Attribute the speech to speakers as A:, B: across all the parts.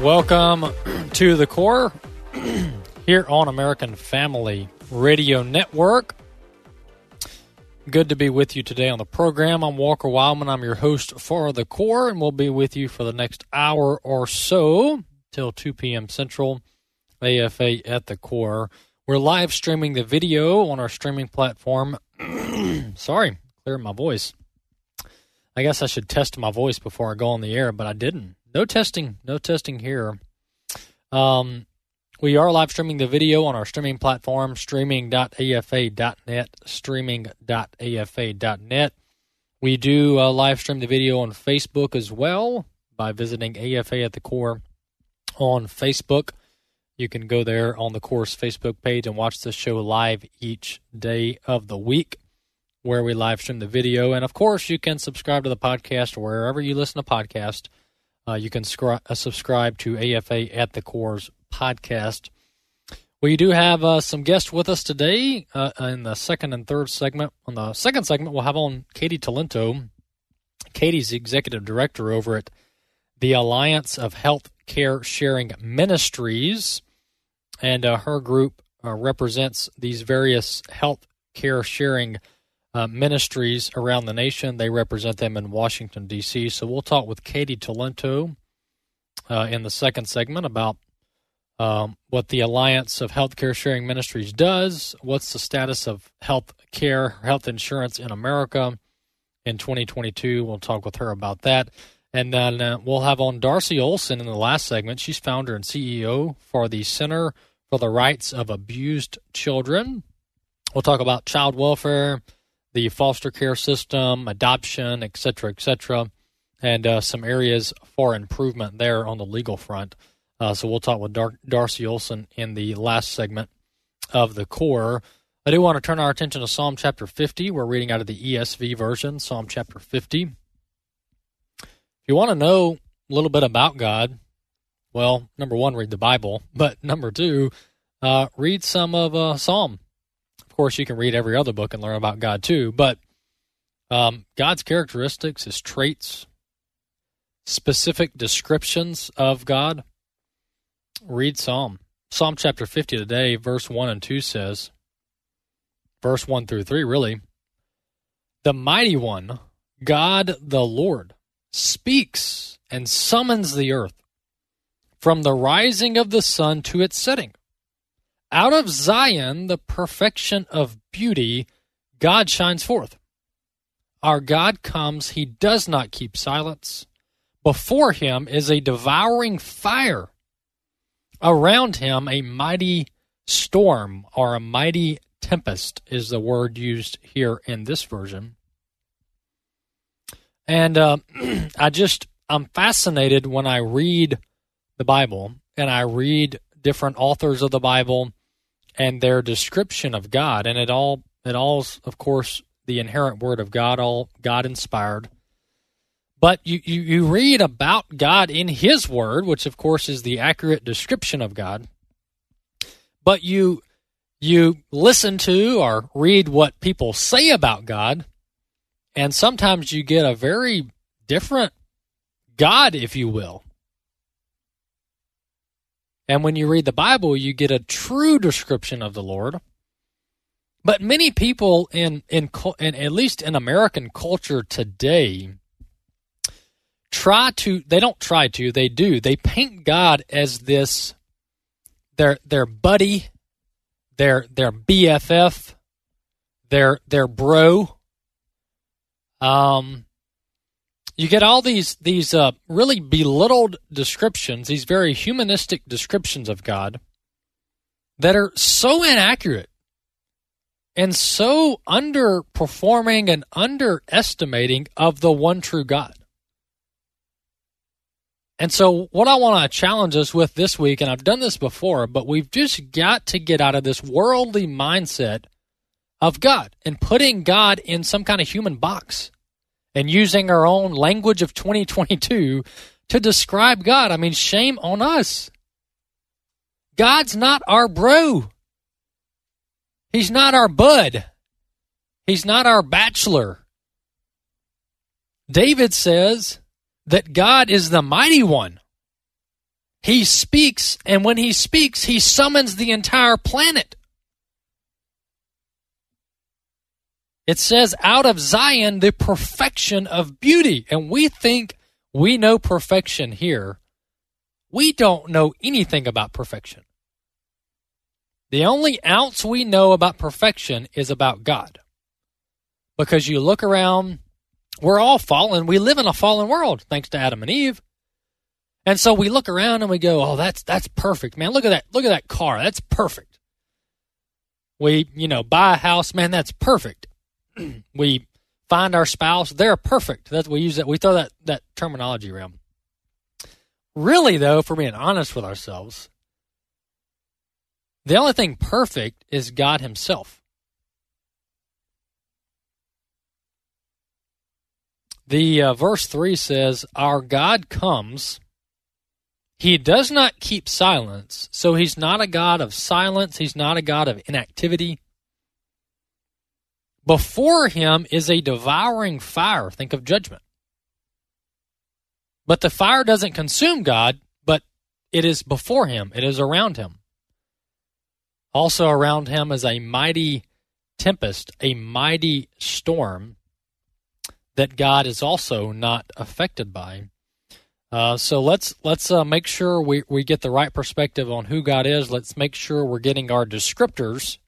A: Welcome to the Core here on American Family Radio Network. Good to be with you today on the program. I'm Walker Wildman. I'm your host for the Core, and we'll be with you for the next hour or so till 2 p.m. Central, AFA at the Core. We're live streaming the video on our streaming platform. Sorry, clear my voice. I guess I should test my voice before I go on the air, but I didn't. No testing, no testing here. Um, we are live streaming the video on our streaming platform, streaming.afa.net, streaming.afa.net. We do uh, live stream the video on Facebook as well by visiting AFA at the Core on Facebook. You can go there on the course Facebook page and watch the show live each day of the week where we live stream the video. And of course, you can subscribe to the podcast wherever you listen to podcasts. Uh, you can scri- uh, subscribe to AFA at the Core's podcast. We do have uh, some guests with us today uh, in the second and third segment. On the second segment, we'll have on Katie Talento. Katie's the executive director over at the Alliance of Health Care Sharing Ministries, and uh, her group uh, represents these various health care sharing uh, ministries around the nation. They represent them in Washington, D.C. So we'll talk with Katie Talento uh, in the second segment about um, what the Alliance of Healthcare Sharing Ministries does, what's the status of health care, health insurance in America in 2022. We'll talk with her about that. And then uh, we'll have on Darcy Olsen in the last segment. She's founder and CEO for the Center for the Rights of Abused Children. We'll talk about child welfare, the foster care system, adoption, et cetera, et cetera, and uh, some areas for improvement there on the legal front. Uh, so we'll talk with Dar- Darcy Olsen in the last segment of the core. I do want to turn our attention to Psalm chapter 50. We're reading out of the ESV version, Psalm chapter 50. If you want to know a little bit about God, well, number one, read the Bible, but number two, uh, read some of uh, Psalm. Of course, you can read every other book and learn about God too, but um, God's characteristics, his traits, specific descriptions of God read Psalm. Psalm chapter 50 today, verse 1 and 2 says, verse 1 through 3, really, the mighty one, God the Lord, speaks and summons the earth from the rising of the sun to its setting. Out of Zion, the perfection of beauty, God shines forth. Our God comes, he does not keep silence. Before him is a devouring fire Around him, a mighty storm or a mighty tempest is the word used here in this version. And uh, I just, I'm fascinated when I read the Bible and I read different authors of the Bible and their description of God. And it all, it all's, of course, the inerrant word of God, all God inspired. But you, you, you read about God in His Word, which of course is the accurate description of God. But you you listen to or read what people say about God, and sometimes you get a very different God, if you will. And when you read the Bible, you get a true description of the Lord. But many people in in, in at least in American culture today try to they don't try to they do they paint god as this their their buddy their their bff their their bro um you get all these these uh, really belittled descriptions these very humanistic descriptions of god that are so inaccurate and so underperforming and underestimating of the one true god. And so, what I want to challenge us with this week, and I've done this before, but we've just got to get out of this worldly mindset of God and putting God in some kind of human box and using our own language of 2022 to describe God. I mean, shame on us. God's not our bro. He's not our bud. He's not our bachelor. David says that God is the mighty one. He speaks, and when he speaks, he summons the entire planet. It says, out of Zion, the perfection of beauty. And we think we know perfection here. We don't know anything about perfection. The only ounce we know about perfection is about God. Because you look around, we're all fallen. We live in a fallen world, thanks to Adam and Eve. And so we look around and we go, "Oh, that's that's perfect, man. Look at that. Look at that car. That's perfect." We, you know, buy a house, man, that's perfect. we find our spouse, they're perfect. We use that we throw that that terminology around. Really though, for being honest with ourselves, the only thing perfect is God himself. The uh, verse 3 says, Our God comes. He does not keep silence. So he's not a God of silence. He's not a God of inactivity. Before him is a devouring fire. Think of judgment. But the fire doesn't consume God, but it is before him, it is around him. Also around him is a mighty tempest, a mighty storm that God is also not affected by. Uh, so let's let's uh, make sure we, we get the right perspective on who God is. Let's make sure we're getting our descriptors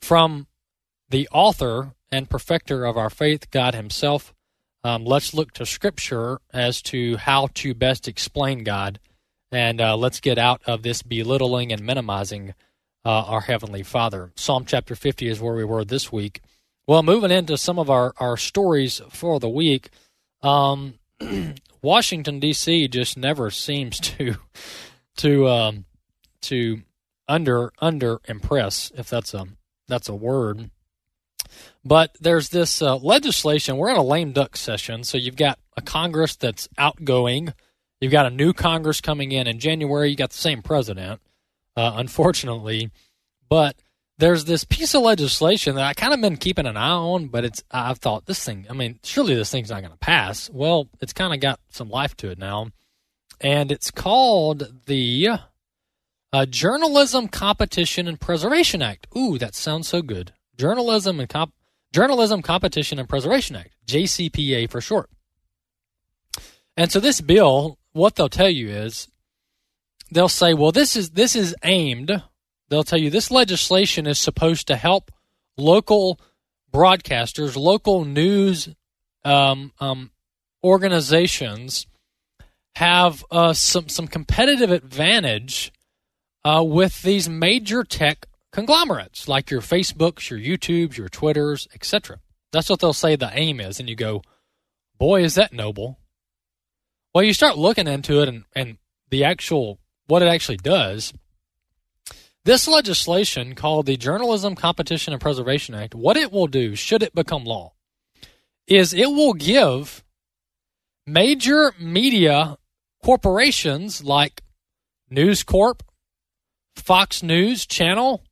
A: from the author and perfecter of our faith, God Himself. Um, let's look to Scripture as to how to best explain God, and uh, let's get out of this belittling and minimizing uh, our Heavenly Father. Psalm chapter 50 is where we were this week. Well, moving into some of our, our stories for the week, um, Washington D.C. just never seems to to um, to under under impress, if that's a that's a word. But there's this uh, legislation. We're in a lame duck session, so you've got a Congress that's outgoing. You've got a new Congress coming in in January. You got the same president, uh, unfortunately, but there's this piece of legislation that I kind of been keeping an eye on, but it's I've thought this thing. I mean, surely this thing's not going to pass. Well, it's kind of got some life to it now, and it's called the uh, Journalism Competition and Preservation Act. Ooh, that sounds so good. Journalism and Comp- Journalism Competition and Preservation Act, JCPA for short. And so this bill, what they'll tell you is, they'll say, well, this is this is aimed they'll tell you this legislation is supposed to help local broadcasters, local news um, um, organizations have uh, some some competitive advantage uh, with these major tech conglomerates like your Facebooks, your YouTubes, your Twitters, etc. That's what they'll say the aim is, and you go, "Boy, is that noble." Well, you start looking into it, and, and the actual what it actually does this legislation, called the Journalism Competition and Preservation Act, what it will do, should it become law, is it will give major media corporations like News Corp, Fox News Channel,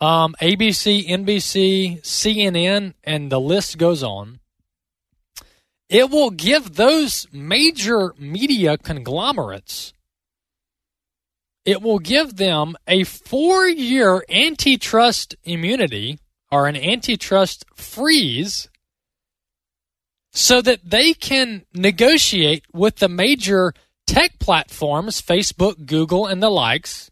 A: um, ABC, NBC, CNN, and the list goes on. It will give those major media conglomerates it will give them a four year antitrust immunity or an antitrust freeze so that they can negotiate with the major tech platforms, Facebook, Google, and the likes,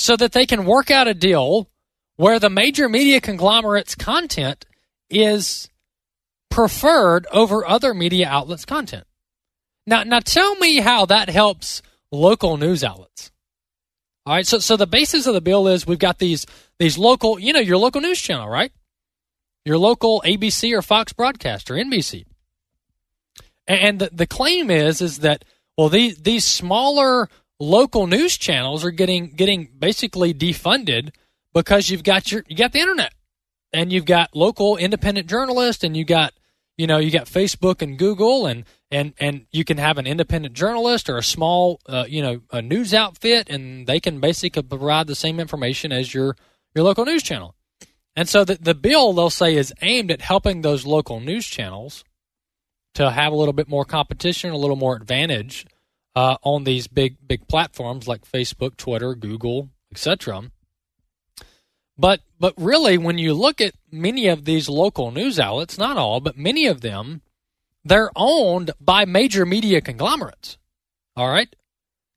A: so that they can work out a deal where the major media conglomerates' content is preferred over other media outlets' content. Now, now tell me how that helps local news outlets. All right, so so the basis of the bill is we've got these these local, you know, your local news channel, right? Your local ABC or Fox broadcaster, NBC. And the, the claim is is that Well, these these smaller local news channels are getting getting basically defunded because you've got your you got the internet and you've got local independent journalists and you got you know you got Facebook and Google and and and you can have an independent journalist or a small uh, you know a news outfit and they can basically provide the same information as your your local news channel. And so the the bill they'll say is aimed at helping those local news channels to have a little bit more competition, a little more advantage uh, on these big big platforms like Facebook, Twitter, Google, etc. But but really, when you look at many of these local news outlets, not all, but many of them, they're owned by major media conglomerates. All right,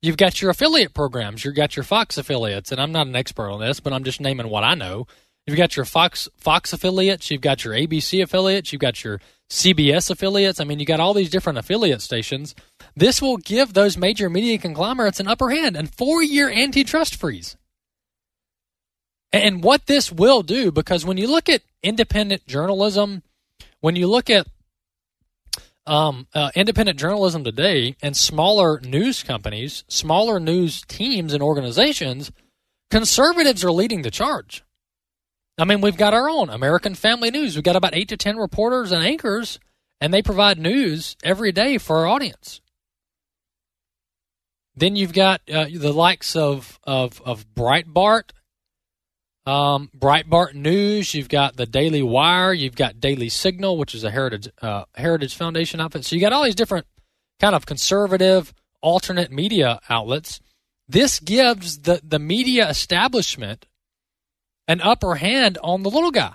A: you've got your affiliate programs, you've got your Fox affiliates, and I'm not an expert on this, but I'm just naming what I know. You've got your Fox Fox affiliates, you've got your ABC affiliates, you've got your CBS affiliates. I mean, you got all these different affiliate stations. This will give those major media conglomerates an upper hand and four year antitrust freeze. And what this will do, because when you look at independent journalism, when you look at um, uh, independent journalism today and smaller news companies, smaller news teams and organizations, conservatives are leading the charge. I mean, we've got our own American Family News. We've got about eight to 10 reporters and anchors, and they provide news every day for our audience. Then you've got uh, the likes of, of, of Breitbart, um, Breitbart News. You've got the Daily Wire. You've got Daily Signal, which is a Heritage, uh, Heritage Foundation outfit. So you got all these different kind of conservative alternate media outlets. This gives the, the media establishment an upper hand on the little guy.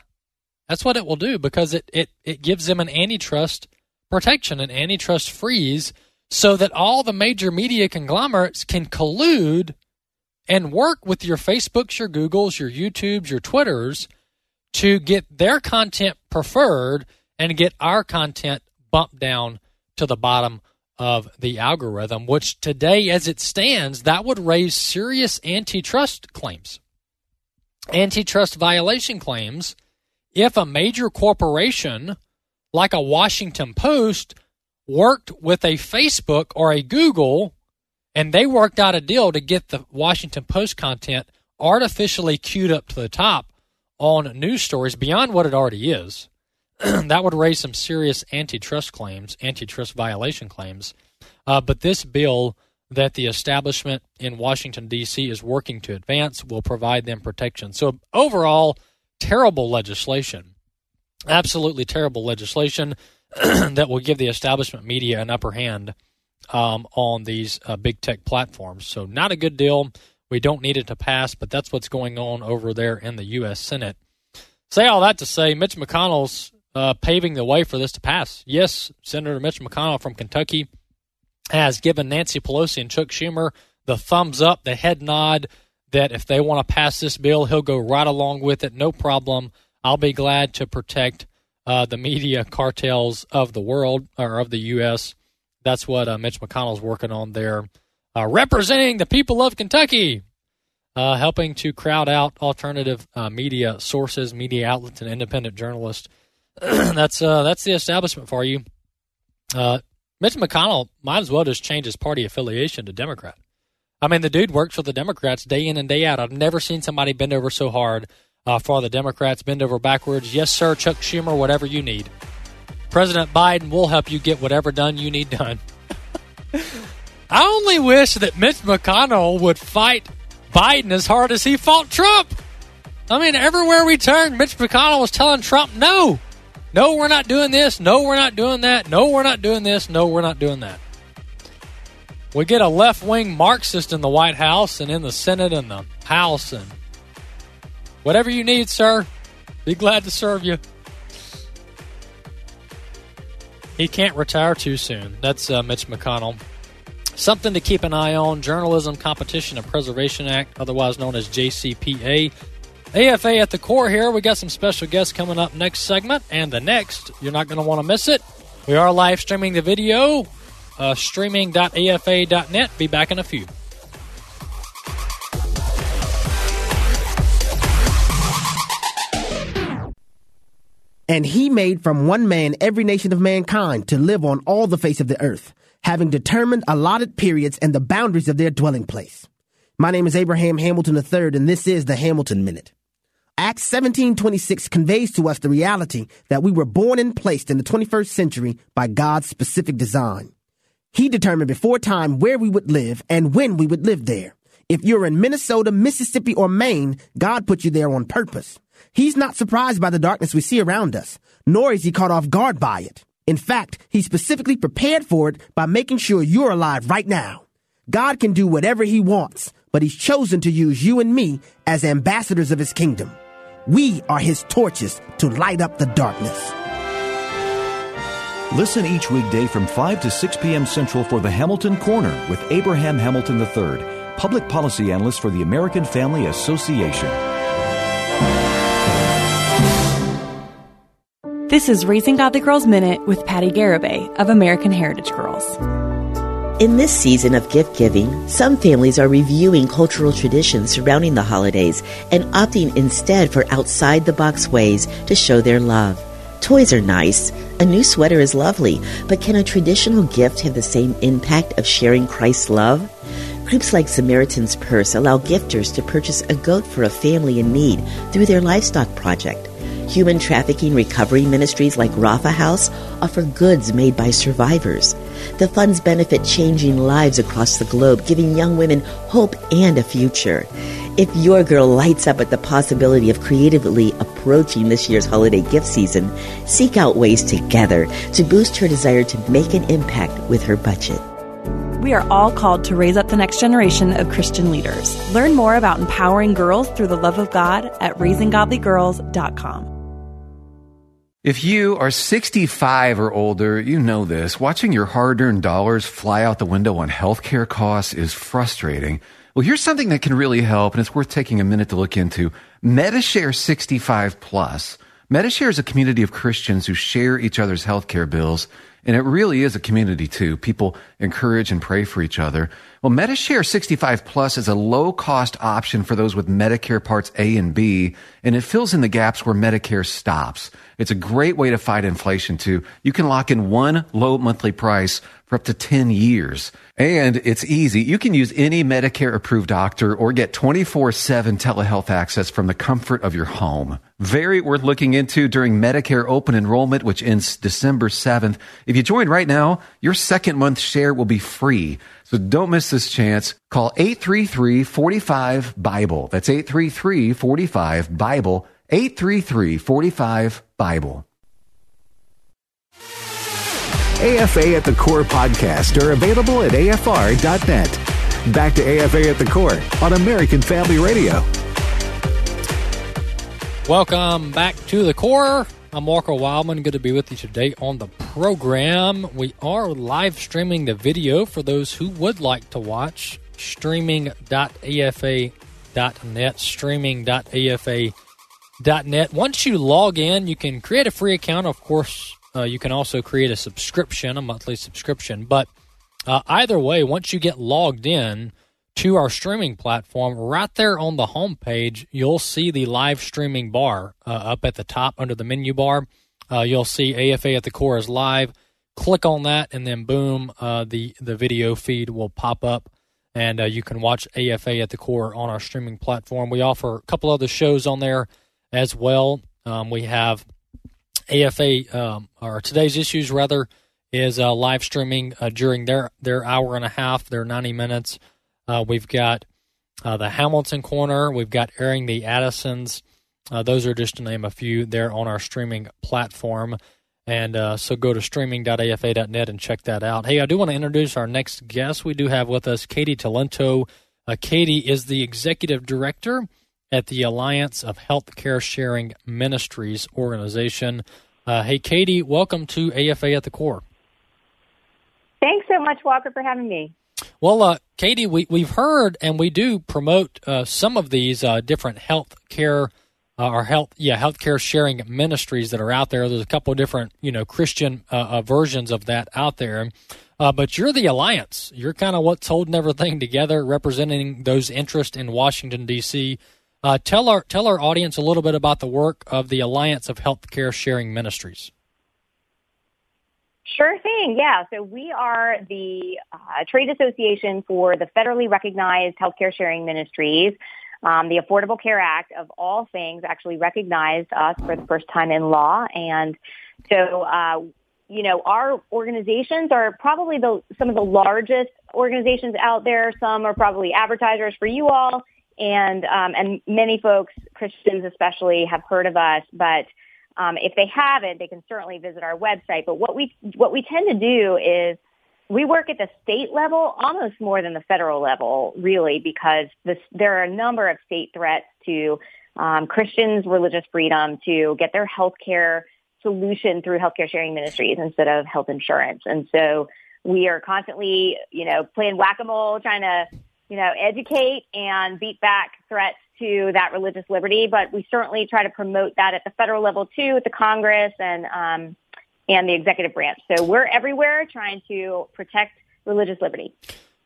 A: That's what it will do because it, it, it gives them an antitrust protection, an antitrust freeze, so that all the major media conglomerates can collude and work with your Facebooks, your Googles, your YouTubes, your Twitters to get their content preferred and get our content bumped down to the bottom of the algorithm, which today, as it stands, that would raise serious antitrust claims. Antitrust violation claims. If a major corporation like a Washington Post worked with a Facebook or a Google and they worked out a deal to get the Washington Post content artificially queued up to the top on news stories beyond what it already is. that would raise some serious antitrust claims, antitrust violation claims. Uh, but this bill that the establishment in Washington, D.C. is working to advance will provide them protection. So, overall, terrible legislation. Absolutely terrible legislation that will give the establishment media an upper hand um, on these uh, big tech platforms. So, not a good deal. We don't need it to pass, but that's what's going on over there in the U.S. Senate. Say all that to say, Mitch McConnell's uh, paving the way for this to pass. Yes, Senator Mitch McConnell from Kentucky has given Nancy Pelosi and Chuck Schumer the thumbs up, the head nod that if they want to pass this bill, he'll go right along with it. No problem. I'll be glad to protect uh, the media cartels of the world or of the U.S. That's what uh, Mitch McConnell's working on there, uh, representing the people of Kentucky, uh, helping to crowd out alternative uh, media sources, media outlets, and independent journalists. that's uh, that's the establishment for you. Mitch McConnell might as well just change his party affiliation to Democrat. I mean, the dude works for the Democrats day in and day out. I've never seen somebody bend over so hard uh, for the Democrats, bend over backwards. Yes, sir, Chuck Schumer, whatever you need. President Biden will help you get whatever done you need done. I only wish that Mitch McConnell would fight Biden as hard as he fought Trump. I mean, everywhere we turned, Mitch McConnell was telling Trump no. No, we're not doing this. No, we're not doing that. No, we're not doing this. No, we're not doing that. We get a left wing Marxist in the White House and in the Senate and the House and whatever you need, sir. Be glad to serve you. He can't retire too soon. That's uh, Mitch McConnell. Something to keep an eye on Journalism Competition and Preservation Act, otherwise known as JCPA. AFA at the core here. We got some special guests coming up next segment, and the next, you're not going to want to miss it. We are live streaming the video, uh, streaming.afa.net. Be back in a few.
B: And he made from one man every nation of mankind to live on all the face of the earth having determined allotted periods and the boundaries of their dwelling place. My name is Abraham Hamilton III, and this is the Hamilton Minute. Acts 1726 conveys to us the reality that we were born and placed in the 21st century by God's specific design. He determined before time where we would live and when we would live there. If you're in Minnesota, Mississippi, or Maine, God put you there on purpose. He's not surprised by the darkness we see around us, nor is he caught off guard by it. In fact, he specifically prepared for it by making sure you're alive right now. God can do whatever he wants, but he's chosen to use you and me as ambassadors of his kingdom. We are his torches to light up the darkness.
C: Listen each weekday from 5 to 6 p.m. Central for the Hamilton Corner with Abraham Hamilton III, public policy analyst for the American Family Association.
D: This is Raising Godly Girls Minute with Patti Garibay of American Heritage Girls.
E: In this season of gift giving, some families are reviewing cultural traditions surrounding the holidays and opting instead for outside the box ways to show their love. Toys are nice, a new sweater is lovely, but can a traditional gift have the same impact of sharing Christ's love? Groups like Samaritan's Purse allow gifters to purchase a goat for a family in need through their livestock project. Human trafficking recovery ministries like Rapha House offer goods made by survivors. The funds benefit changing lives across the globe, giving young women hope and a future. If your girl lights up at the possibility of creatively approaching this year's holiday gift season, seek out ways together to boost her desire to make an impact with her budget.
D: We are all called to raise up the next generation of Christian leaders. Learn more about empowering girls through the love of God at raisinggodlygirls.com.
F: If you are 65 or older, you know this. Watching your hard earned dollars fly out the window on healthcare costs is frustrating. Well, here's something that can really help, and it's worth taking a minute to look into. Medi-Share 65 Plus. Medi-Share is a community of Christians who share each other's healthcare bills, and it really is a community too. People encourage and pray for each other. Well, Medi-Share 65 Plus is a low cost option for those with Medicare Parts A and B, and it fills in the gaps where Medicare stops. It's a great way to fight inflation too. You can lock in one low monthly price for up to 10 years. And it's easy. You can use any Medicare approved doctor or get 24 7 telehealth access from the comfort of your home. Very worth looking into during Medicare open enrollment, which ends December 7th. If you join right now, your second month share will be free. So don't miss this chance. Call 833 45 Bible. That's 833 45 Bible. 833 45 Bible.
G: AFA at the Core podcast are available at afr.net. Back to AFA at the Core on American Family Radio.
A: Welcome back to the core. I'm Walker Wildman. Good to be with you today on the program. We are live streaming the video for those who would like to watch. Streaming.afa.net. Streaming.afa.net. Once you log in, you can create a free account. Of course, uh, you can also create a subscription, a monthly subscription. But uh, either way, once you get logged in, to our streaming platform, right there on the home page, you'll see the live streaming bar uh, up at the top under the menu bar. Uh, you'll see AFA at the core is live. Click on that, and then boom, uh, the the video feed will pop up, and uh, you can watch AFA at the core on our streaming platform. We offer a couple other shows on there as well. Um, we have AFA um, or today's issues rather is uh, live streaming uh, during their their hour and a half, their ninety minutes. Uh, we've got uh, the Hamilton Corner. We've got Airing the Addisons. Uh, those are just to name a few there on our streaming platform. And uh, so go to streaming.afa.net and check that out. Hey, I do want to introduce our next guest. We do have with us Katie Talento. Katie is the executive director at the Alliance of Healthcare Sharing Ministries organization. Uh, hey, Katie, welcome to AFA at the Core.
H: Thanks so much, Walker, for having me.
A: Well, uh, Katie, we, we've heard and we do promote uh, some of these uh, different health care uh, or health, yeah, healthcare sharing ministries that are out there. There's a couple of different, you know, Christian uh, versions of that out there. but you're the alliance. You're kind of what's holding everything together, representing those interests in Washington D.C. tell our tell our audience a little bit about the work of the Alliance of Healthcare Sharing Ministries.
H: Sure thing. Yeah. So we are the uh, trade association for the federally recognized healthcare sharing ministries. Um, the Affordable Care Act, of all things, actually recognized us for the first time in law. And so, uh, you know, our organizations are probably the, some of the largest organizations out there. Some are probably advertisers for you all. And, um, and many folks, Christians especially, have heard of us. But um, if they haven't, they can certainly visit our website. But what we, what we tend to do is we work at the state level almost more than the federal level, really, because this, there are a number of state threats to um, Christians' religious freedom to get their health care solution through healthcare sharing ministries instead of health insurance. And so we are constantly, you know, playing whack-a-mole, trying to, you know, educate and beat back threats to that religious liberty. But we certainly try to promote that at the federal level too, at the Congress and um, and the executive branch. So we're everywhere trying to protect religious liberty.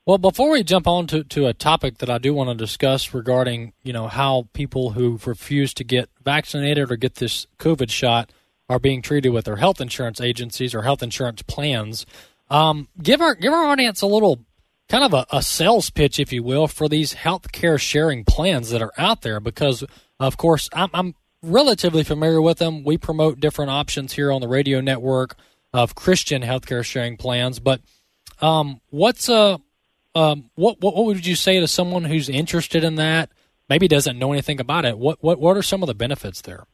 A: Well, before we jump on to, to a topic that I do want to discuss regarding, you know, how people who refuse to get vaccinated or get this COVID shot are being treated with their health insurance agencies or health insurance plans, um, give our give our audience a little kind of a, a sales pitch, if you will, for these health care sharing plans that are out there. Because, of course, I'm, I'm relatively familiar with them. We promote different options here on the radio network of Christian healthcare sharing plans. But um, what's a um, what, what what would you say to someone who's interested in that? Maybe doesn't know anything about it. What what what are some of the benefits there?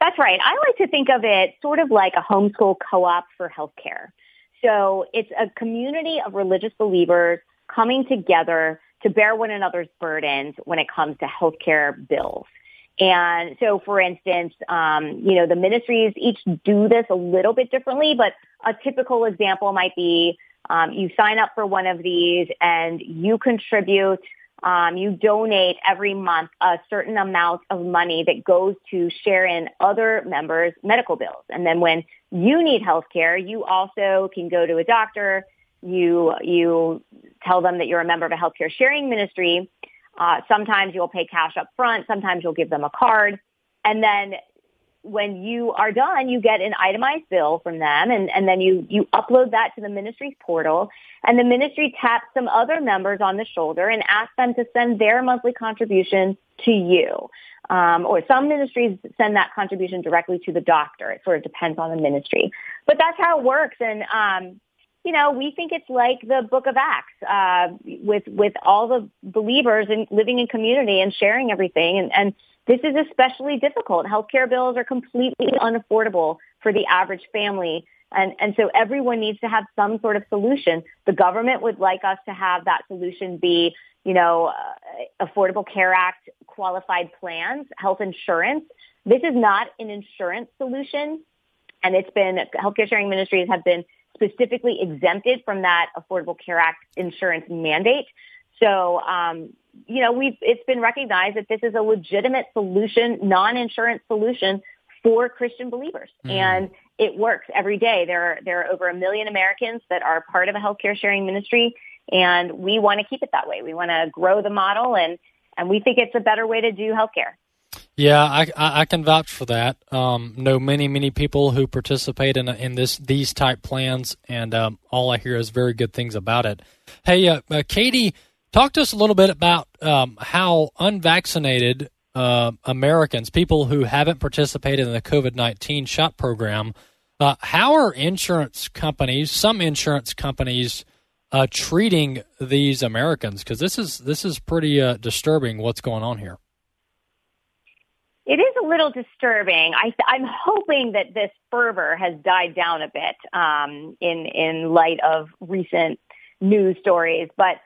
H: That's right. I like to think of it sort of like a homeschool co-op for healthcare. So it's a community of religious believers coming together to bear one another's burdens when it comes to healthcare bills. And so, for instance, um, you know, the ministries each do this a little bit differently, but a typical example might be um, you sign up for one of these and you contribute, um, you donate every month a certain amount of money that goes to share in other members' medical bills. And then when you need health care, you also can go to a doctor. You, you tell them that you're a member of a healthcare sharing ministry uh, sometimes you'll pay cash up front. Sometimes you'll give them a card. And then when you are done, you get an itemized bill from them and, and then you, you upload that to the ministry's portal and the ministry taps some other members on the shoulder and asks them to send their monthly contribution to you. Um, or some ministries send that contribution directly to the doctor. It sort of depends on the ministry, but that's how it works. And, um, you know, we think it's like the book of Acts, uh, with, with all the believers and living in community and sharing everything. And, and this is especially difficult. Healthcare bills are completely unaffordable for the average family. And, and so everyone needs to have some sort of solution. The government would like us to have that solution be, you know, uh, Affordable Care Act qualified plans, health insurance. This is not an insurance solution. And it's been, healthcare sharing ministries have been specifically exempted from that Affordable Care Act insurance mandate. So, um, you know, we've, it's been recognized that this is a legitimate solution, non-insurance solution for Christian believers. Mm. And it works every day. There are, there are over a million Americans that are part of a healthcare sharing ministry. And we want to keep it that way. We want to grow the model and, and we think it's a better way to do healthcare.
A: Yeah, I, I can vouch for that. Um, know many many people who participate in in this these type plans, and um, all I hear is very good things about it. Hey, uh, uh, Katie, talk to us a little bit about um, how unvaccinated uh, Americans, people who haven't participated in the COVID nineteen shot program, uh, how are insurance companies, some insurance companies, uh, treating these Americans? Because this is this is pretty uh, disturbing. What's going on here?
H: It is a little disturbing. I, am hoping that this fervor has died down a bit um, in in light of recent news stories, but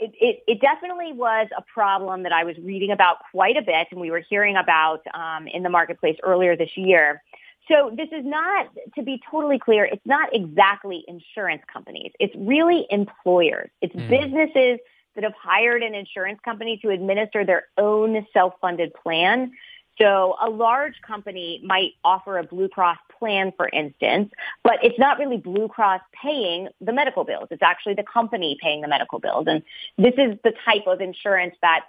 H: it, it, it, definitely was a problem that I was reading about quite a bit, and we were hearing about um, in the marketplace earlier this year. So this is not, to be totally clear, it's not exactly insurance companies. It's really employers. It's mm. businesses that have hired an insurance company to administer their own self-funded plan so a large company might offer a Blue Cross plan, for instance, but it's not really Blue Cross paying the medical bills. It's actually the company paying the medical bills. And this is the type of insurance that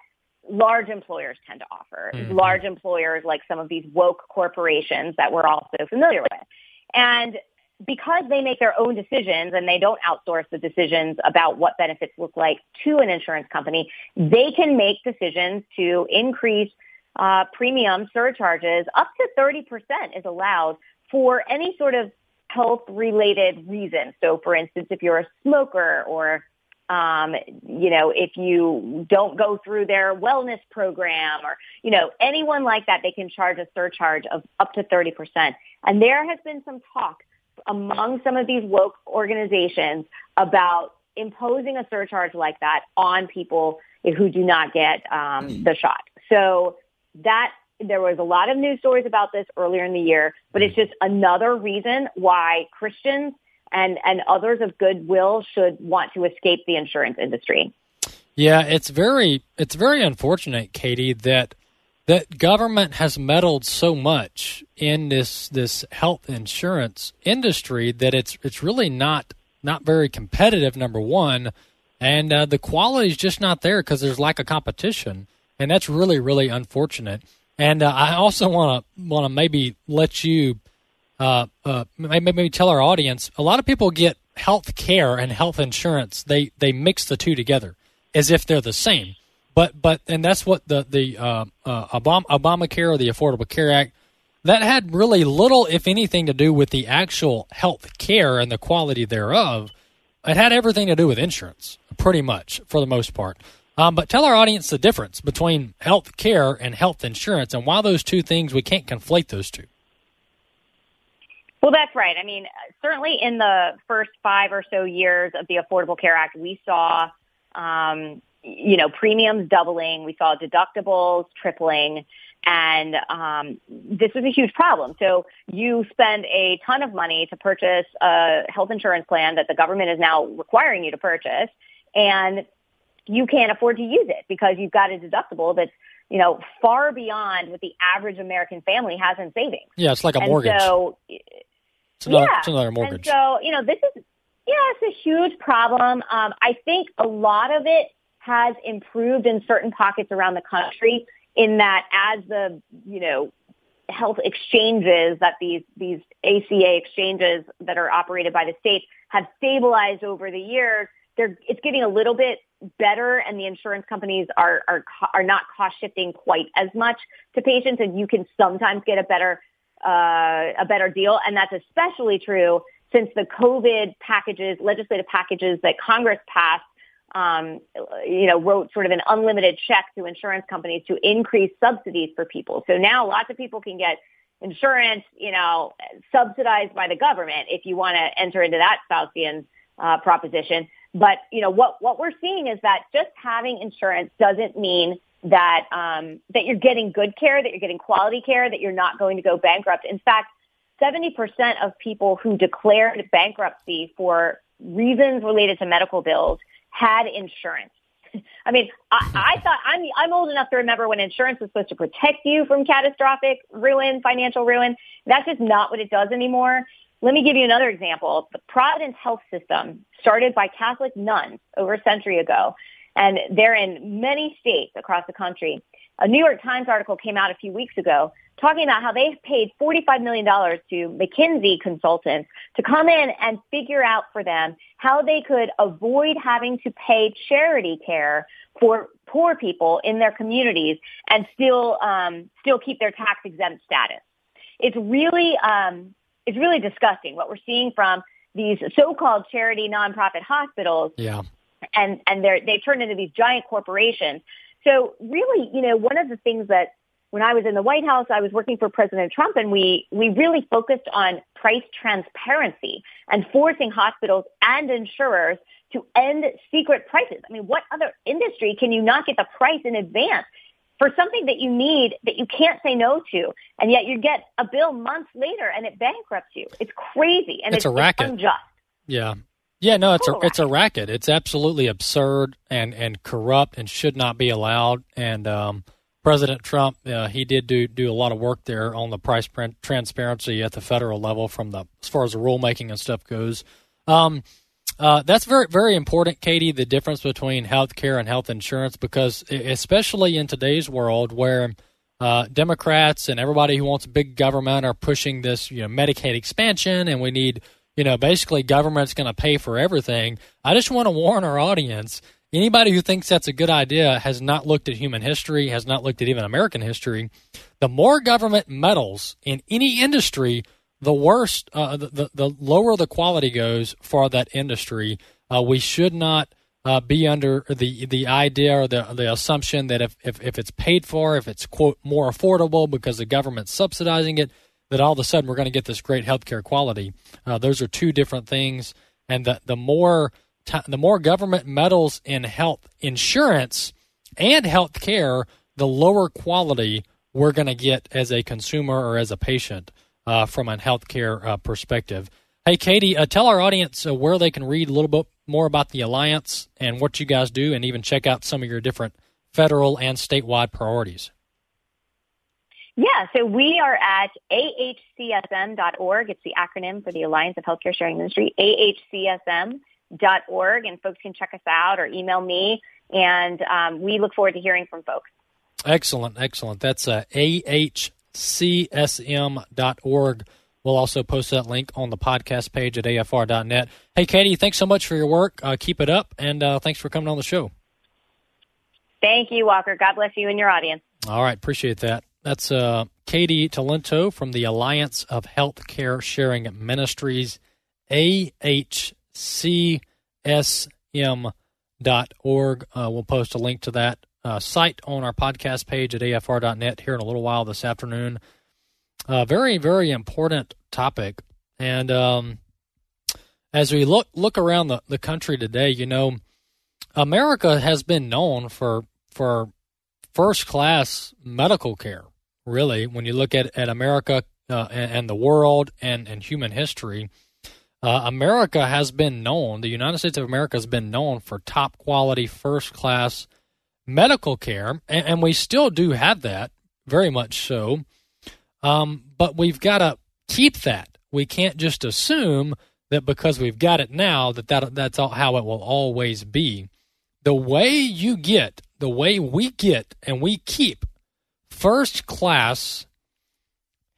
H: large employers tend to offer. Mm-hmm. Large employers like some of these woke corporations that we're also familiar with. And because they make their own decisions and they don't outsource the decisions about what benefits look like to an insurance company, they can make decisions to increase uh, premium surcharges up to 30% is allowed for any sort of health related reason. So for instance, if you're a smoker or um, you know, if you don't go through their wellness program or, you know, anyone like that, they can charge a surcharge of up to 30%. And there has been some talk among some of these woke organizations about imposing a surcharge like that on people who do not get um, mm. the shot. So that there was a lot of news stories about this earlier in the year, but it's just another reason why Christians and, and others of goodwill should want to escape the insurance industry.
A: Yeah, it's very it's very unfortunate, Katie, that that government has meddled so much in this this health insurance industry that it's it's really not not very competitive. Number one, and uh, the quality is just not there because there's lack of competition, and that's really really unfortunate. And uh, I also want to want to maybe let you uh, uh, maybe tell our audience. A lot of people get health care and health insurance. They they mix the two together as if they're the same. But but and that's what the the uh, uh, Obama, Obamacare or the Affordable Care Act that had really little, if anything, to do with the actual health care and the quality thereof. It had everything to do with insurance, pretty much for the most part. Um, but tell our audience the difference between health care and health insurance and why those two things, we can't conflate those two.
H: Well, that's right. I mean, certainly in the first five or so years of the Affordable Care Act, we saw, um, you know, premiums doubling. We saw deductibles tripling. And um, this is a huge problem. So you spend a ton of money to purchase a health insurance plan that the government is now requiring you to purchase. And you can't afford to use it because you've got a deductible that's you know far beyond what the average American family has in savings.
A: Yeah, it's like a
H: and
A: mortgage.
H: So,
A: it's another,
H: yeah,
A: it's another mortgage.
H: And so you know this is yeah, it's a huge problem. Um, I think a lot of it has improved in certain pockets around the country. In that, as the you know health exchanges that these these ACA exchanges that are operated by the states have stabilized over the years, they're it's getting a little bit better and the insurance companies are, are, are not cost shifting quite as much to patients and you can sometimes get a better, uh, a better deal. And that's especially true since the COVID packages, legislative packages that Congress passed, um, you know, wrote sort of an unlimited check to insurance companies to increase subsidies for people. So now lots of people can get insurance, you know, subsidized by the government if you want to enter into that Faustian uh, proposition. But you know what what we're seeing is that just having insurance doesn't mean that um, that you're getting good care, that you're getting quality care, that you're not going to go bankrupt. In fact, 70% of people who declared bankruptcy for reasons related to medical bills had insurance. I mean, I, I thought I'm I'm old enough to remember when insurance was supposed to protect you from catastrophic ruin, financial ruin. That's just not what it does anymore. Let me give you another example. The Providence Health System, started by Catholic nuns over a century ago, and they're in many states across the country. A New York Times article came out a few weeks ago talking about how they've paid $45 million to McKinsey consultants to come in and figure out for them how they could avoid having to pay charity care for poor people in their communities and still um, still keep their tax exempt status. It's really um, it's really disgusting what we're seeing from these so-called charity nonprofit hospitals.
A: Yeah.
H: And and they're they've turned into these giant corporations. So really, you know, one of the things that when I was in the White House, I was working for President Trump and we, we really focused on price transparency and forcing hospitals and insurers to end secret prices. I mean, what other industry can you not get the price in advance? For something that you need that you can't say no to, and yet you get a bill months later and it bankrupts you. It's crazy and
A: it's,
H: it's
A: a racket.
H: It's unjust.
A: Yeah. Yeah, no, it's a it's a racket. It's absolutely absurd and, and corrupt and should not be allowed. And um, President Trump, uh, he did do do a lot of work there on the price transparency at the federal level, from the as far as the rulemaking and stuff goes. Um, uh, that's very, very important, Katie, the difference between health care and health insurance, because especially in today's world where uh, Democrats and everybody who wants big government are pushing this, you know, Medicaid expansion and we need, you know, basically government's going to pay for everything. I just want to warn our audience anybody who thinks that's a good idea has not looked at human history, has not looked at even American history. The more government meddles in any industry, the worse, uh, the, the, the, lower the quality goes for that industry. Uh, we should not uh, be under the the idea or the the assumption that if, if if it's paid for, if it's quote more affordable because the government's subsidizing it, that all of a sudden we're going to get this great healthcare quality. Uh, those are two different things, and the the more t- the more government meddles in health insurance and health care, the lower quality we're going to get as a consumer or as a patient uh, from a healthcare uh, perspective. Hey, Katie, uh, tell our audience uh, where they can read a little bit more about the Alliance and what you guys do, and even check out some of your different federal and statewide priorities.
H: Yeah, so we are at ahcsm.org. It's the acronym for the Alliance of Healthcare Sharing Industry, ahcsm.org, and folks can check us out or email me, and um, we look forward to hearing from folks.
A: Excellent, excellent. That's uh, ahcsm.org. We'll also post that link on the podcast page at afr.net. Hey, Katie, thanks so much for your work. Uh, keep it up, and uh, thanks for coming on the show.
H: Thank you, Walker. God bless you and your audience.
A: All right, appreciate that. That's uh, Katy Talento from the Alliance of Healthcare Sharing Ministries, ahcsm.org. Uh, we'll post a link to that uh, site on our podcast page at afr.net here in a little while this afternoon. Uh, very, very important topic. And um, as we look look around the, the country today, you know, America has been known for for first class medical care really, when you look at, at America uh, and, and, the world and, and human history, uh, America has been known, the United States of America has been known for top quality, first class medical care, and, and, we still do have that, very much so. Um, but we've got to keep that. We can't just assume that because we've got it now that, that that's all, how it will always be. The way you get, the way we get and we keep first class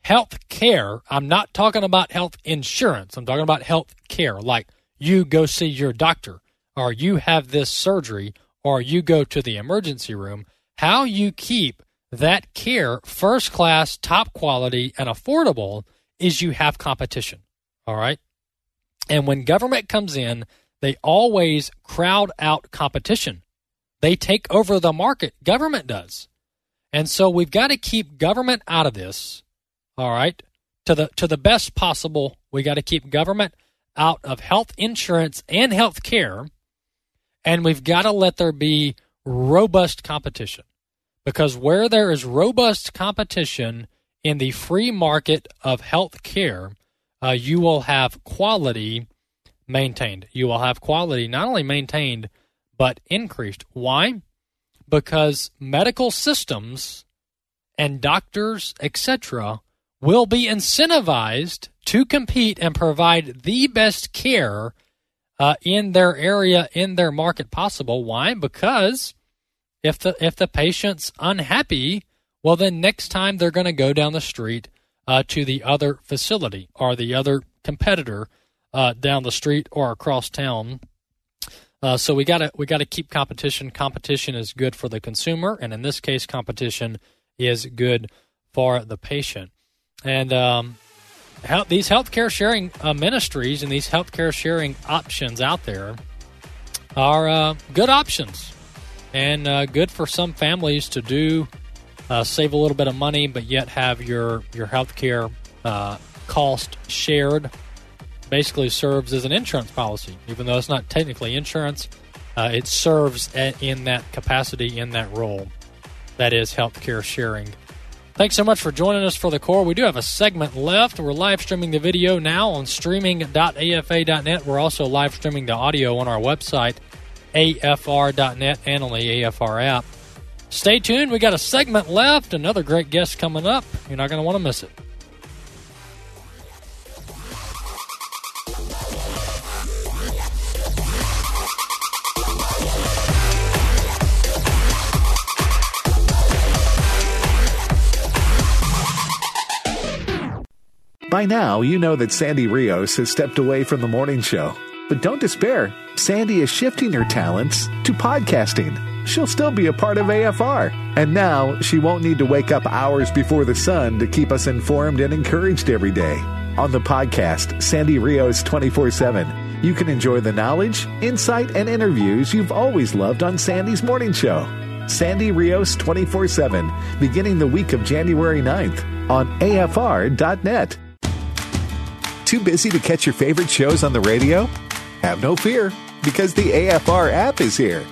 A: health care. I'm not talking about health insurance. I'm talking about health care, like you go see your doctor, or you have this surgery, or you go to the emergency room. How you keep that care first class, top quality, and affordable is you have competition. All right. And when government comes in, they always crowd out competition. They take over the market. Government does. And so we've got to keep government out of this. All right. To the to the best possible, we got to keep government out of health insurance and health care. And we've got to let there be robust competition. Because where there is robust competition in the free market of health care, uh, you will have quality maintained. You will have quality not only maintained, but increased. Why? because medical systems and doctors, etc., will be incentivized to compete and provide the best care uh, in their area, in their market possible. Why? Because if the if the patient's unhappy, well, then next time they're going to go down the street uh, to the other facility or the other competitor uh, down the street or across town uh, so we got to we got to keep competition. Competition is good for the consumer, and in this case, competition is good for the patient. And um, health, these healthcare sharing uh, ministries and these healthcare sharing options out there are uh, good options and uh, good for some families to do. Uh, save a little bit of money, but yet have your your healthcare uh, cost shared basically serves as an insurance policy, even though it's not technically insurance. Uh, it serves in that capacity, in that role. That is healthcare sharing. Thanks so much for joining us for the core. We do have a segment left. We're live streaming the video now on streaming.afa.net. We're also live streaming the audio on our website, afr.net, and on the AFR app. Stay tuned. We got a segment left. Another great guest coming up. You're not going to want to miss it.
G: By now, you know that Sandy Rios has stepped away from the morning show. But don't despair. Sandy is shifting her talents to podcasting. She'll still be a part of AFR. And now she won't need to wake up hours before the sun to keep us informed and encouraged every day. On the podcast, Sandy Rios 24 7, you can enjoy the knowledge, insight, and interviews you've always loved on Sandy's morning show. Sandy Rios 24 7, beginning the week of January 9th on AFR.net. Too busy to catch your favorite shows on the radio? Have no fear, because the AFR app is here.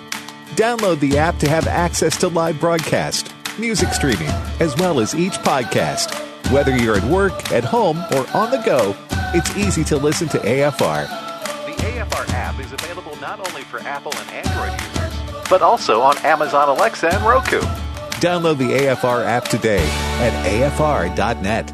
G: Download the app to have access to live broadcast, music streaming, as well as each podcast. Whether you're at work, at home, or on the go, it's easy to listen to AFR. The AFR app is available not only for Apple and Android users, but also on Amazon Alexa and Roku. Download the AFR app today at afr.net.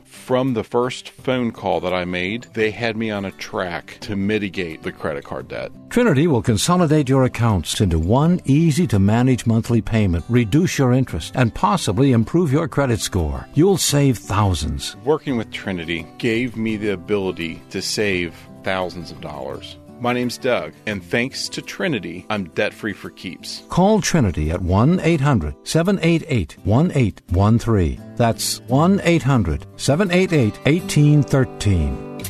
I: From the first phone call that I made, they had me on a track to mitigate the credit card debt.
J: Trinity will consolidate your accounts into one easy to manage monthly payment, reduce your interest, and possibly improve your credit score. You'll save thousands.
I: Working with Trinity gave me the ability to save thousands of dollars. My name's Doug, and thanks to Trinity, I'm debt free for keeps.
J: Call Trinity at 1 800 788 1813. That's 1 800 788 1813.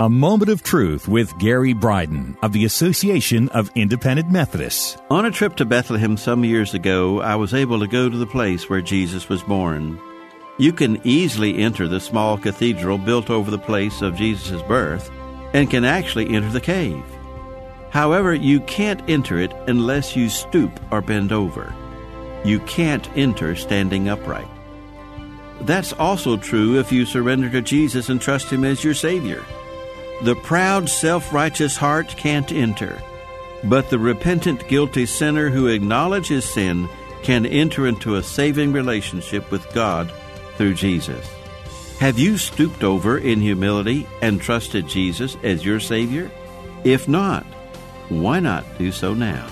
K: A moment of truth with Gary Bryden of the Association of Independent Methodists.
L: On a trip to Bethlehem some years ago, I was able to go to the place where Jesus was born. You can easily enter the small cathedral built over the place of Jesus' birth and can actually enter the cave. However, you can't enter it unless you stoop or bend over. You can't enter standing upright. That's also true if you surrender to Jesus and trust Him as your Savior. The proud, self righteous heart can't enter, but the repentant, guilty sinner who acknowledges sin can enter into a saving relationship with God through Jesus. Have you stooped over in humility and trusted Jesus as your Savior? If not, why not do so now?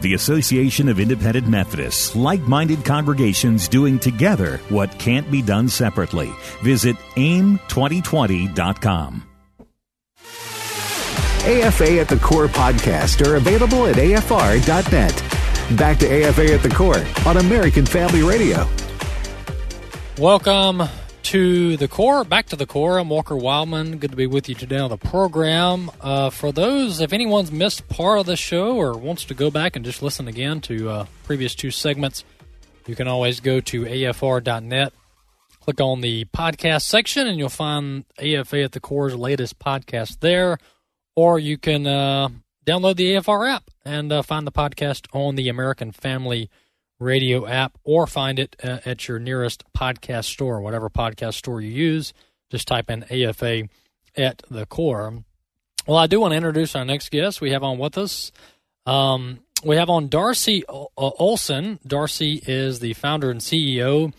K: The Association of Independent Methodists, like minded congregations doing together what can't be done separately. Visit aim2020.com.
G: AFA at the Core podcast are available at afr.net. Back to AFA at the Core on American Family Radio.
A: Welcome to the core, back to the core. I'm Walker Wildmon. Good to be with you today on the program. Uh, for those, if anyone's missed part of the show or wants to go back and just listen again to uh, previous two segments, you can always go to afr.net, click on the podcast section, and you'll find AFA at the core's latest podcast there. Or you can uh, download the AFR app and uh, find the podcast on the American Family radio app or find it uh, at your nearest podcast store, whatever podcast store you use. Just type in AFA at the core. Well, I do want to introduce our next guest we have on with us. Um, we have on Darcy Olsen. Darcy is the founder and CEO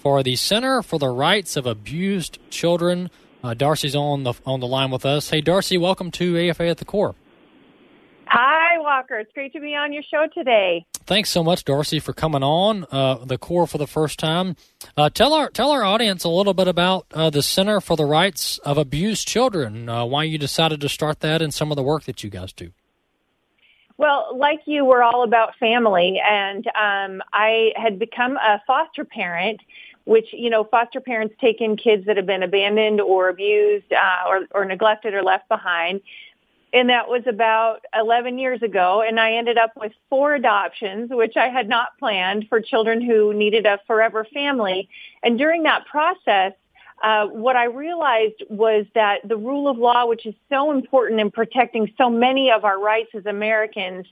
A: for the Center for the Rights of Abused Children. Uh, Darcy's on the on the line with us. Hey, Darcy, welcome to AFA at the Core.
M: Walker. It's great to be on your show today.
A: Thanks so much, Darcy, for coming on uh, the core for the first time. Uh, tell our tell our audience a little bit about uh, the Center for the Rights of Abused Children. Uh, why you decided to start that, and some of the work that you guys do.
M: Well, like you, we're all about family, and um, I had become a foster parent. Which you know, foster parents take in kids that have been abandoned or abused uh, or, or neglected or left behind and that was about 11 years ago. And i ended up with four adoptions which i had not planned for children who needed a forever family. And during that process uh, what i realized was that the rule of law which is so important in protecting so many of our rights as americans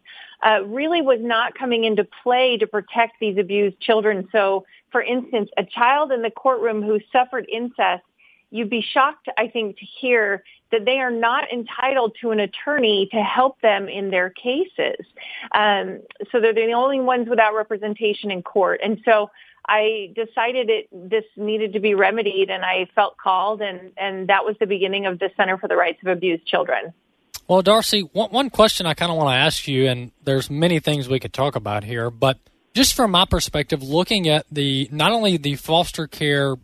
M: uh, really was not coming into play to protect these abused children. So for instance a child in the courtroom who suffered incest you'd be shocked, I think, to hear that they are not entitled to an attorney to help them in their cases. Um, so they're the only ones without representation in court. And so I decided it this needed to be remedied, and I felt called, and and that was the beginning of the Center for the Rights of Abused Children.
A: Well, Darcy, one, one question I kind of want to ask you, and there's many things we could talk about here, but just from my perspective, looking at the not only the foster care,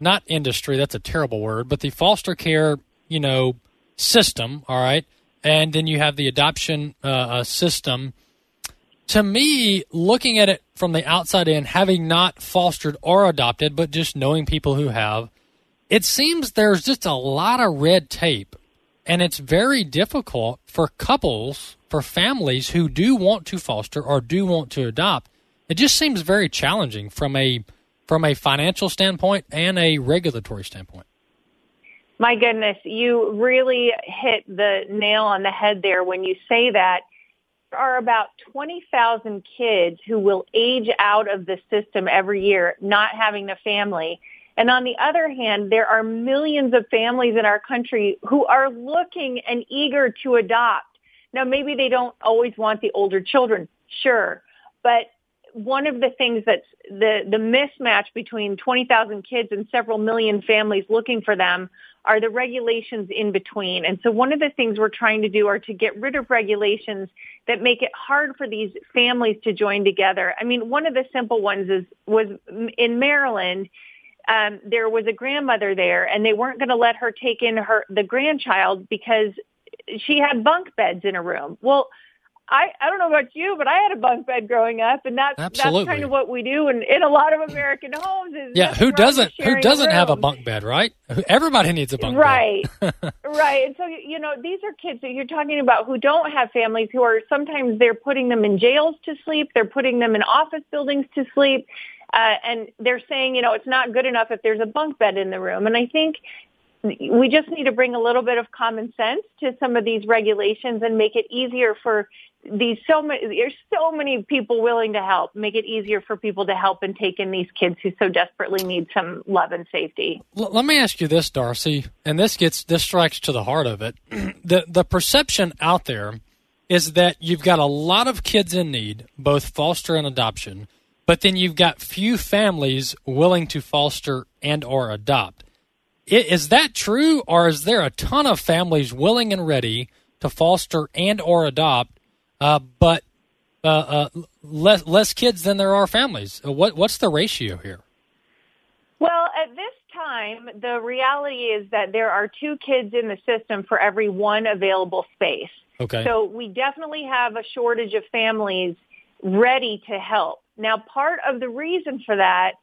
A: not industry, that's a terrible word, but the foster care, you know, system, all right, and then you have the adoption uh, uh system. To me, looking at it from the outside in, having not fostered or adopted, but just knowing people who have, it seems there's just a lot of red tape and it's very difficult for couples, for families who do want to foster or do want to adopt. It just seems very challenging from a from a financial standpoint and a regulatory standpoint.
M: My goodness, you really hit the nail on the head there when you say that. There are about 20,000 kids who will age out of the system every year, not having a family. And on the other hand, there are millions of families in our country who are looking and eager to adopt. Now, maybe they don't always want the older children, sure. But one of the things that's the, the mismatch between 20,000 kids and several million families looking for them are the regulations in between. And so one of the things we're trying to do are to get rid of regulations that make it hard for these families to join together. I mean, one of the simple ones is was in Maryland, um, there was a grandmother there, and they weren't going to let her take in her the grandchild because she had bunk beds in a room. Well, I I don't know about you, but I had a bunk bed growing up, and that's
A: Absolutely.
M: that's kind of what we do in, in a lot of American homes. Is
A: yeah, who doesn't who doesn't have a bunk bed, right? Everybody needs a bunk
M: right.
A: bed,
M: right? Right, and so you know these are kids that you're talking about who don't have families, who are sometimes they're putting them in jails to sleep, they're putting them in office buildings to sleep. Uh, and they're saying, you know, it's not good enough if there's a bunk bed in the room. And I think we just need to bring a little bit of common sense to some of these regulations and make it easier for these so many there's so many people willing to help make it easier for people to help and take in these kids who so desperately need some love and safety
A: L- let me ask you this darcy and this gets this strikes to the heart of it the the perception out there is that you've got a lot of kids in need both foster and adoption but then you've got few families willing to foster and or adopt. Is that true, or is there a ton of families willing and ready to foster and or adopt, uh, but uh, uh, less less kids than there are families? Uh, what what's the ratio here?
M: Well, at this time, the reality is that there are two kids in the system for every one available space.
A: Okay.
M: So we definitely have a shortage of families ready to help. Now, part of the reason for that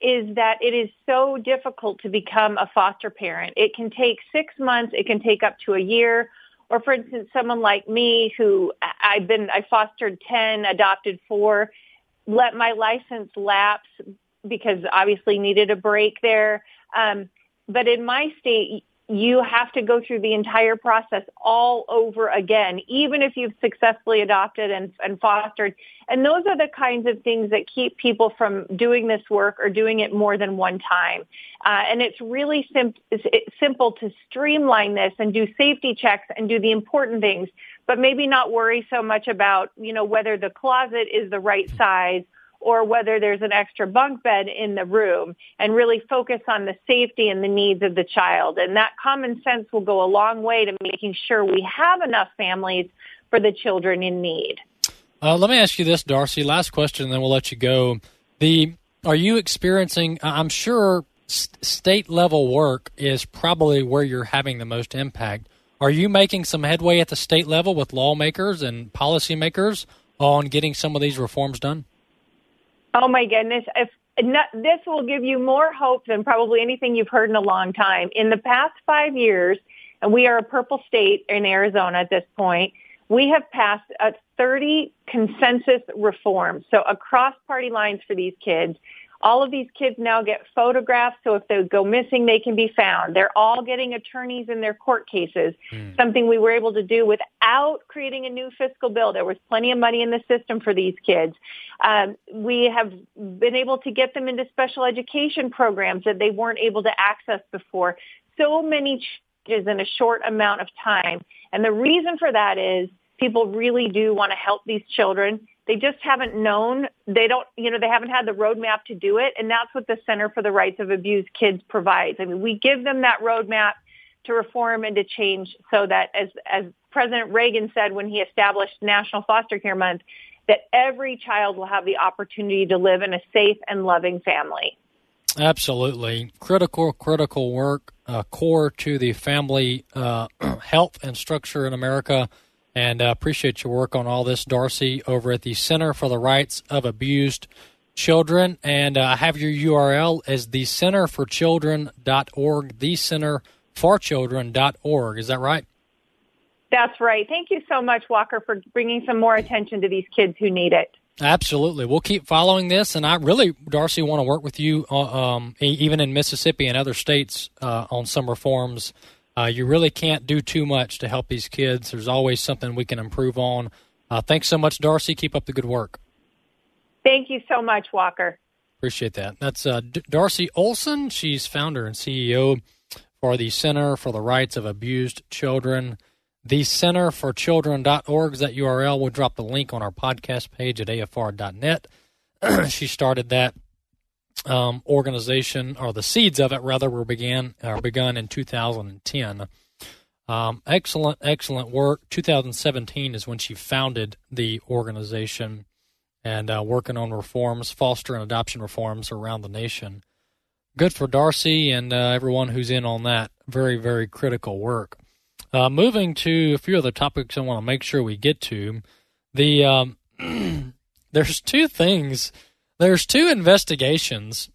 M: is that it is so difficult to become a foster parent. It can take six months. It can take up to a year. Or for instance, someone like me who I've been, I fostered 10, adopted four, let my license lapse because obviously needed a break there. Um, but in my state, you have to go through the entire process all over again, even if you've successfully adopted and, and, fostered. And those are the kinds of things that keep people from doing this work or doing it more than one time. Uh, and it's really it's simple to streamline this and do safety checks and do the important things, but maybe not worry so much about, you know, whether the closet is the right size or whether there's an extra bunk bed in the room and really focus on the safety and the needs of the child. And that common sense will go a long way to making sure we have enough families for the children in need.
A: Uh, let me ask you this, Darcy. Last question, and then we'll let you go. The are you experiencing? I'm sure st- state level work is probably where you're having the most impact. Are you making some headway at the state level with lawmakers and policymakers on getting some of these reforms done?
M: Oh my goodness. If not, this will give you more hope than probably anything you've heard in a long time. In the past five years, and we are a purple state in Arizona at this point, we have passed a 30 consensus reforms. So across party lines for these kids All of these kids now get photographs, so if they go missing, they can be found. They're all getting attorneys in their court cases, mm. something we were able to do without creating a new fiscal bill. There was plenty of money in the system for these kids. Um, we have been able to get them into special education programs that they weren't able to access before. So many changes in a short amount of time. And the reason for that is people really do want to help these children they just haven't known. They don't, you know, they haven't had the roadmap to do it. And that's what the Center for the Rights of Abused Kids provides. I mean, we give them that roadmap to reform and to change so that as, as President Reagan said when he established National Foster Care Month, that every child will have the opportunity to live in a safe and loving family.
A: Absolutely. Critical, critical work, uh, core to the family uh, health and structure in America. And uh, appreciate your work on all this, Darcy, over at the Center for the Rights of Abused Children. And uh, I have your URL as the Center for Children.org, the Center for Children.org. Is that right?
M: That's right. Thank you so much, Walker, for bringing some more attention to these kids who need it.
A: Absolutely. We'll keep following this. And I really, Darcy, want to work with you, uh, um, even in Mississippi and other states, uh, on some reforms uh, you really can't do too much to help these kids. There's always something we can improve on. Uh, thanks so much, Darcy. Keep up the good work.
M: Thank you so much, Walker.
A: Appreciate that. That's uh, D- Darcy Olsen. She's founder and CEO for the Center for the Rights of Abused Children. The Center for Children.org is that URL. We'll drop the link on our podcast page at afr.net. she started that um, organization, or the seeds of it rather, were began or begun in 2010. Um, excellent, excellent work. 2017 is when she founded the organization and uh, working on reforms, foster and adoption reforms around the nation. Good for Darcy and uh, everyone who's in on that. Very, very critical work. Uh, moving to a few other topics I want to make sure we get to. The um, there's two things there's two investigations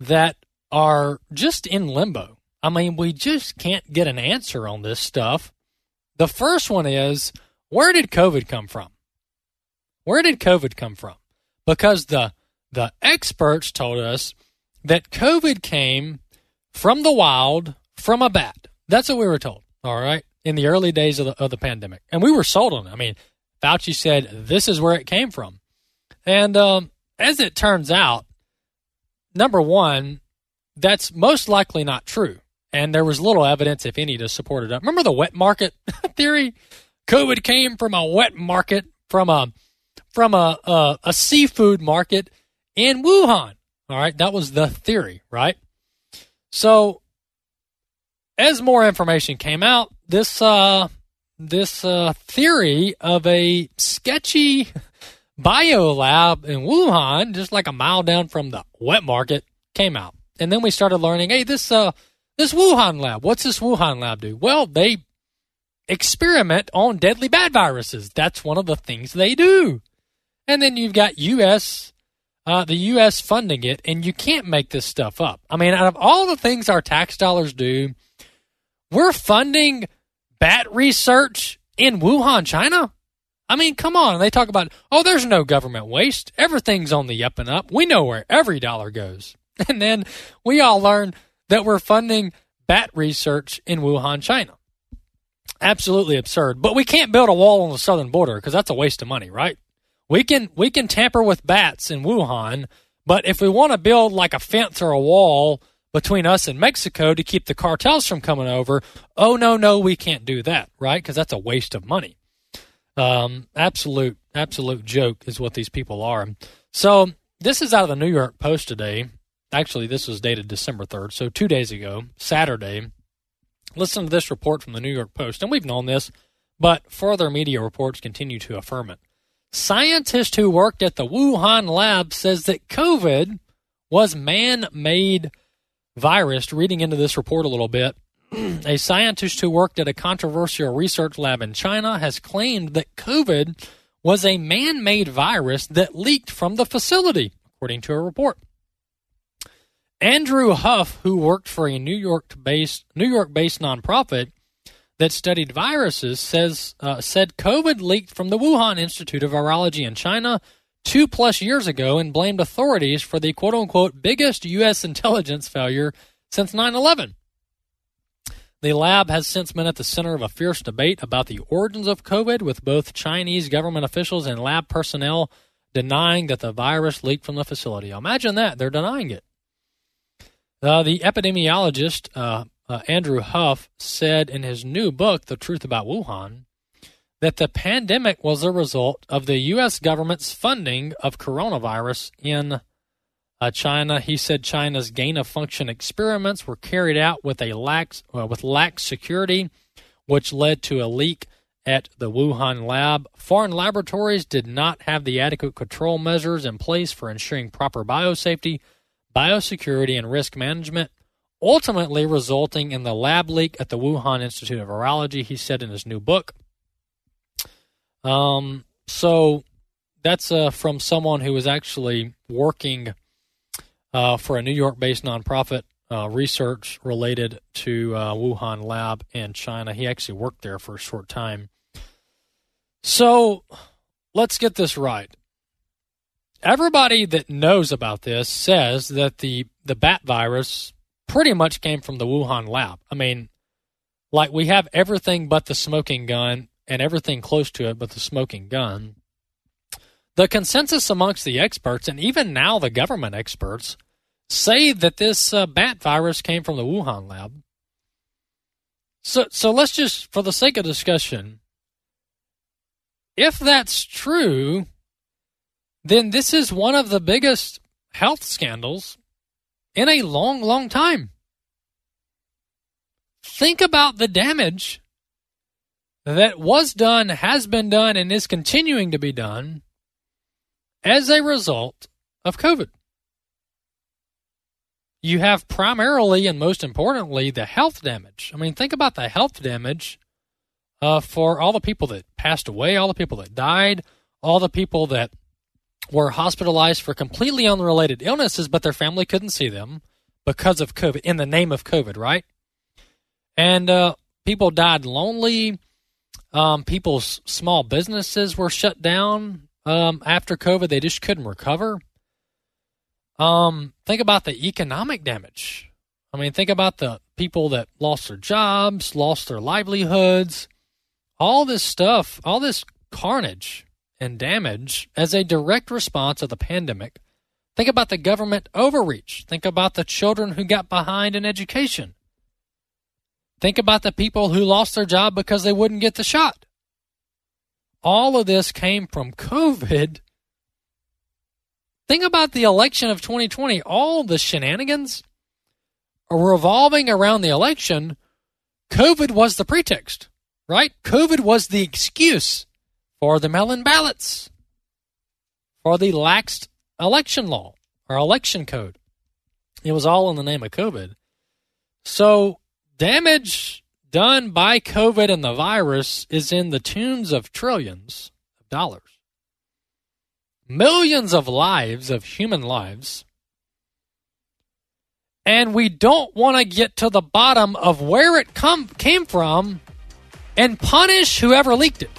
A: that are just in limbo. I mean, we just can't get an answer on this stuff. The first one is where did COVID come from? Where did COVID come from? Because the the experts told us that COVID came from the wild, from a bat. That's what we were told. All right, in the early days of the of the pandemic, and we were sold on it. I mean, Fauci said this is where it came from, and um, as it turns out, number one, that's most likely not true. And there was little evidence, if any, to support it up. Remember the wet market theory? COVID came from a wet market, from a from a, a, a seafood market in Wuhan. All right, that was the theory, right? So, as more information came out, this uh, this uh, theory of a sketchy biolab in Wuhan, just like a mile down from the wet market, came out. And then we started learning, hey, this uh this Wuhan lab, what's this Wuhan lab do? Well, they experiment on deadly bad viruses. That's one of the things they do. And then you've got US uh, the U.S. funding it, and you can't make this stuff up. I mean, out of all the things our tax dollars do, we're funding bat research in Wuhan, China. I mean, come on. They talk about, oh, there's no government waste. Everything's on the up and up. We know where every dollar goes. And then we all learn that we're funding bat research in Wuhan, China. Absolutely absurd. But we can't build a wall on the southern border because that's a waste of money, right? We can we can tamper with bats in Wuhan, but if we want to build like a fence or a wall between us and Mexico to keep the cartels from coming over, oh no, no, we can't do that, right? Because that's a waste of money. Um, absolute, absolute joke is what these people are. So this is out of the New York Post today. Actually, this was dated December 3rd, so two days ago, Saturday. Listen to this report from the New York Post, and we've known this, but further media reports continue to affirm it. Scientist who worked at the Wuhan lab says that COVID was man-made virus. Reading into this report a little bit, a scientist who worked at a controversial research lab in China has claimed that COVID was a man made virus that leaked from the facility, according to a report. Andrew Huff, who worked for a New York based New York based nonprofit that studied viruses, says uh, said COVID leaked from the Wuhan Institute of Virology in China two plus years ago and blamed authorities for the quote unquote biggest U.S. intelligence failure since 9 11. The lab has since been at the center of a fierce debate about the origins of COVID, with both Chinese government officials and lab personnel denying that the virus leaked from the facility. Imagine that. They're denying it. Uh, the epidemiologist uh, uh, Andrew Huff said in his new book, The Truth About Wuhan, that the pandemic was a result of the U.S. government's funding of coronavirus in uh, China. He said China's gain of function experiments were carried out with a lax uh, with lax security, which led to a leak at the Wuhan lab. Foreign laboratories did not have the adequate control measures in place for ensuring proper biosafety, biosecurity, and risk management, ultimately resulting in the lab leak at the Wuhan Institute of Virology, he said in his new book. Um, so that's uh, from someone who was actually working uh, for a New York based nonprofit uh, research related to uh, Wuhan lab in China. He actually worked there for a short time. So let's get this right. Everybody that knows about this says that the, the bat virus pretty much came from the Wuhan lab. I mean, like we have everything but the smoking gun and everything close to it but the smoking gun. The consensus amongst the experts, and even now the government experts, say that this uh, bat virus came from the Wuhan lab. So, so let's just, for the sake of discussion, if that's true, then this is one of the biggest health scandals in a long, long time. Think about the damage that was done, has been done, and is continuing to be done as a result of COVID you have primarily and most importantly the health damage. I mean, think about the health damage uh, for all the people that passed away, all the people that died, all the people that were hospitalized for completely unrelated illnesses, but their family couldn't see them because of COVID, in the name of COVID, right? And uh, people died lonely. Um, people's small businesses were shut down um, after COVID. They just couldn't recover. Um, think about the economic damage. I mean, think about the people that lost their jobs, lost their livelihoods, all this stuff, all this carnage and damage as a direct response of the pandemic. Think about the government overreach. Think about the children who got behind in education. Think about the people who lost their job because they wouldn't get the shot. All of this came from COVID Think about the election of 2020. All the shenanigans are revolving around the election. COVID was the pretext, right? COVID was the excuse for the mail in ballots, for the laxed election law or election code. It was all in the name of COVID. So, damage done by COVID and the virus is in the tunes of trillions of dollars millions of lives, of human lives, and we don't want to get to the bottom of where it come, came from and punish whoever leaked it.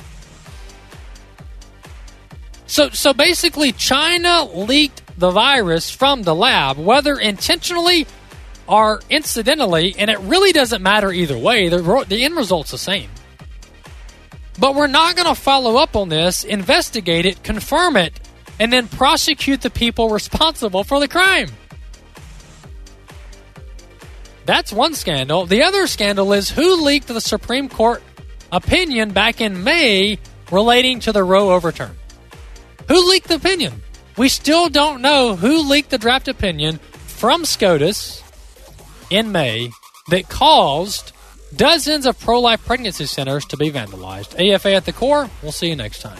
A: So, so basically, China leaked the virus from the lab, whether intentionally or incidentally, and it really doesn't matter either way. The, the end result's the same. But we're not going to follow up on this, investigate it, confirm it, and then prosecute the people responsible for the crime. That's one scandal. The other scandal is who leaked the Supreme Court opinion back in May relating to the Roe overturn. Who leaked the opinion? We still don't know who leaked the draft opinion from SCOTUS in May that caused dozens of pro life pregnancy centers to be vandalized. AFA at the core. We'll see you next time.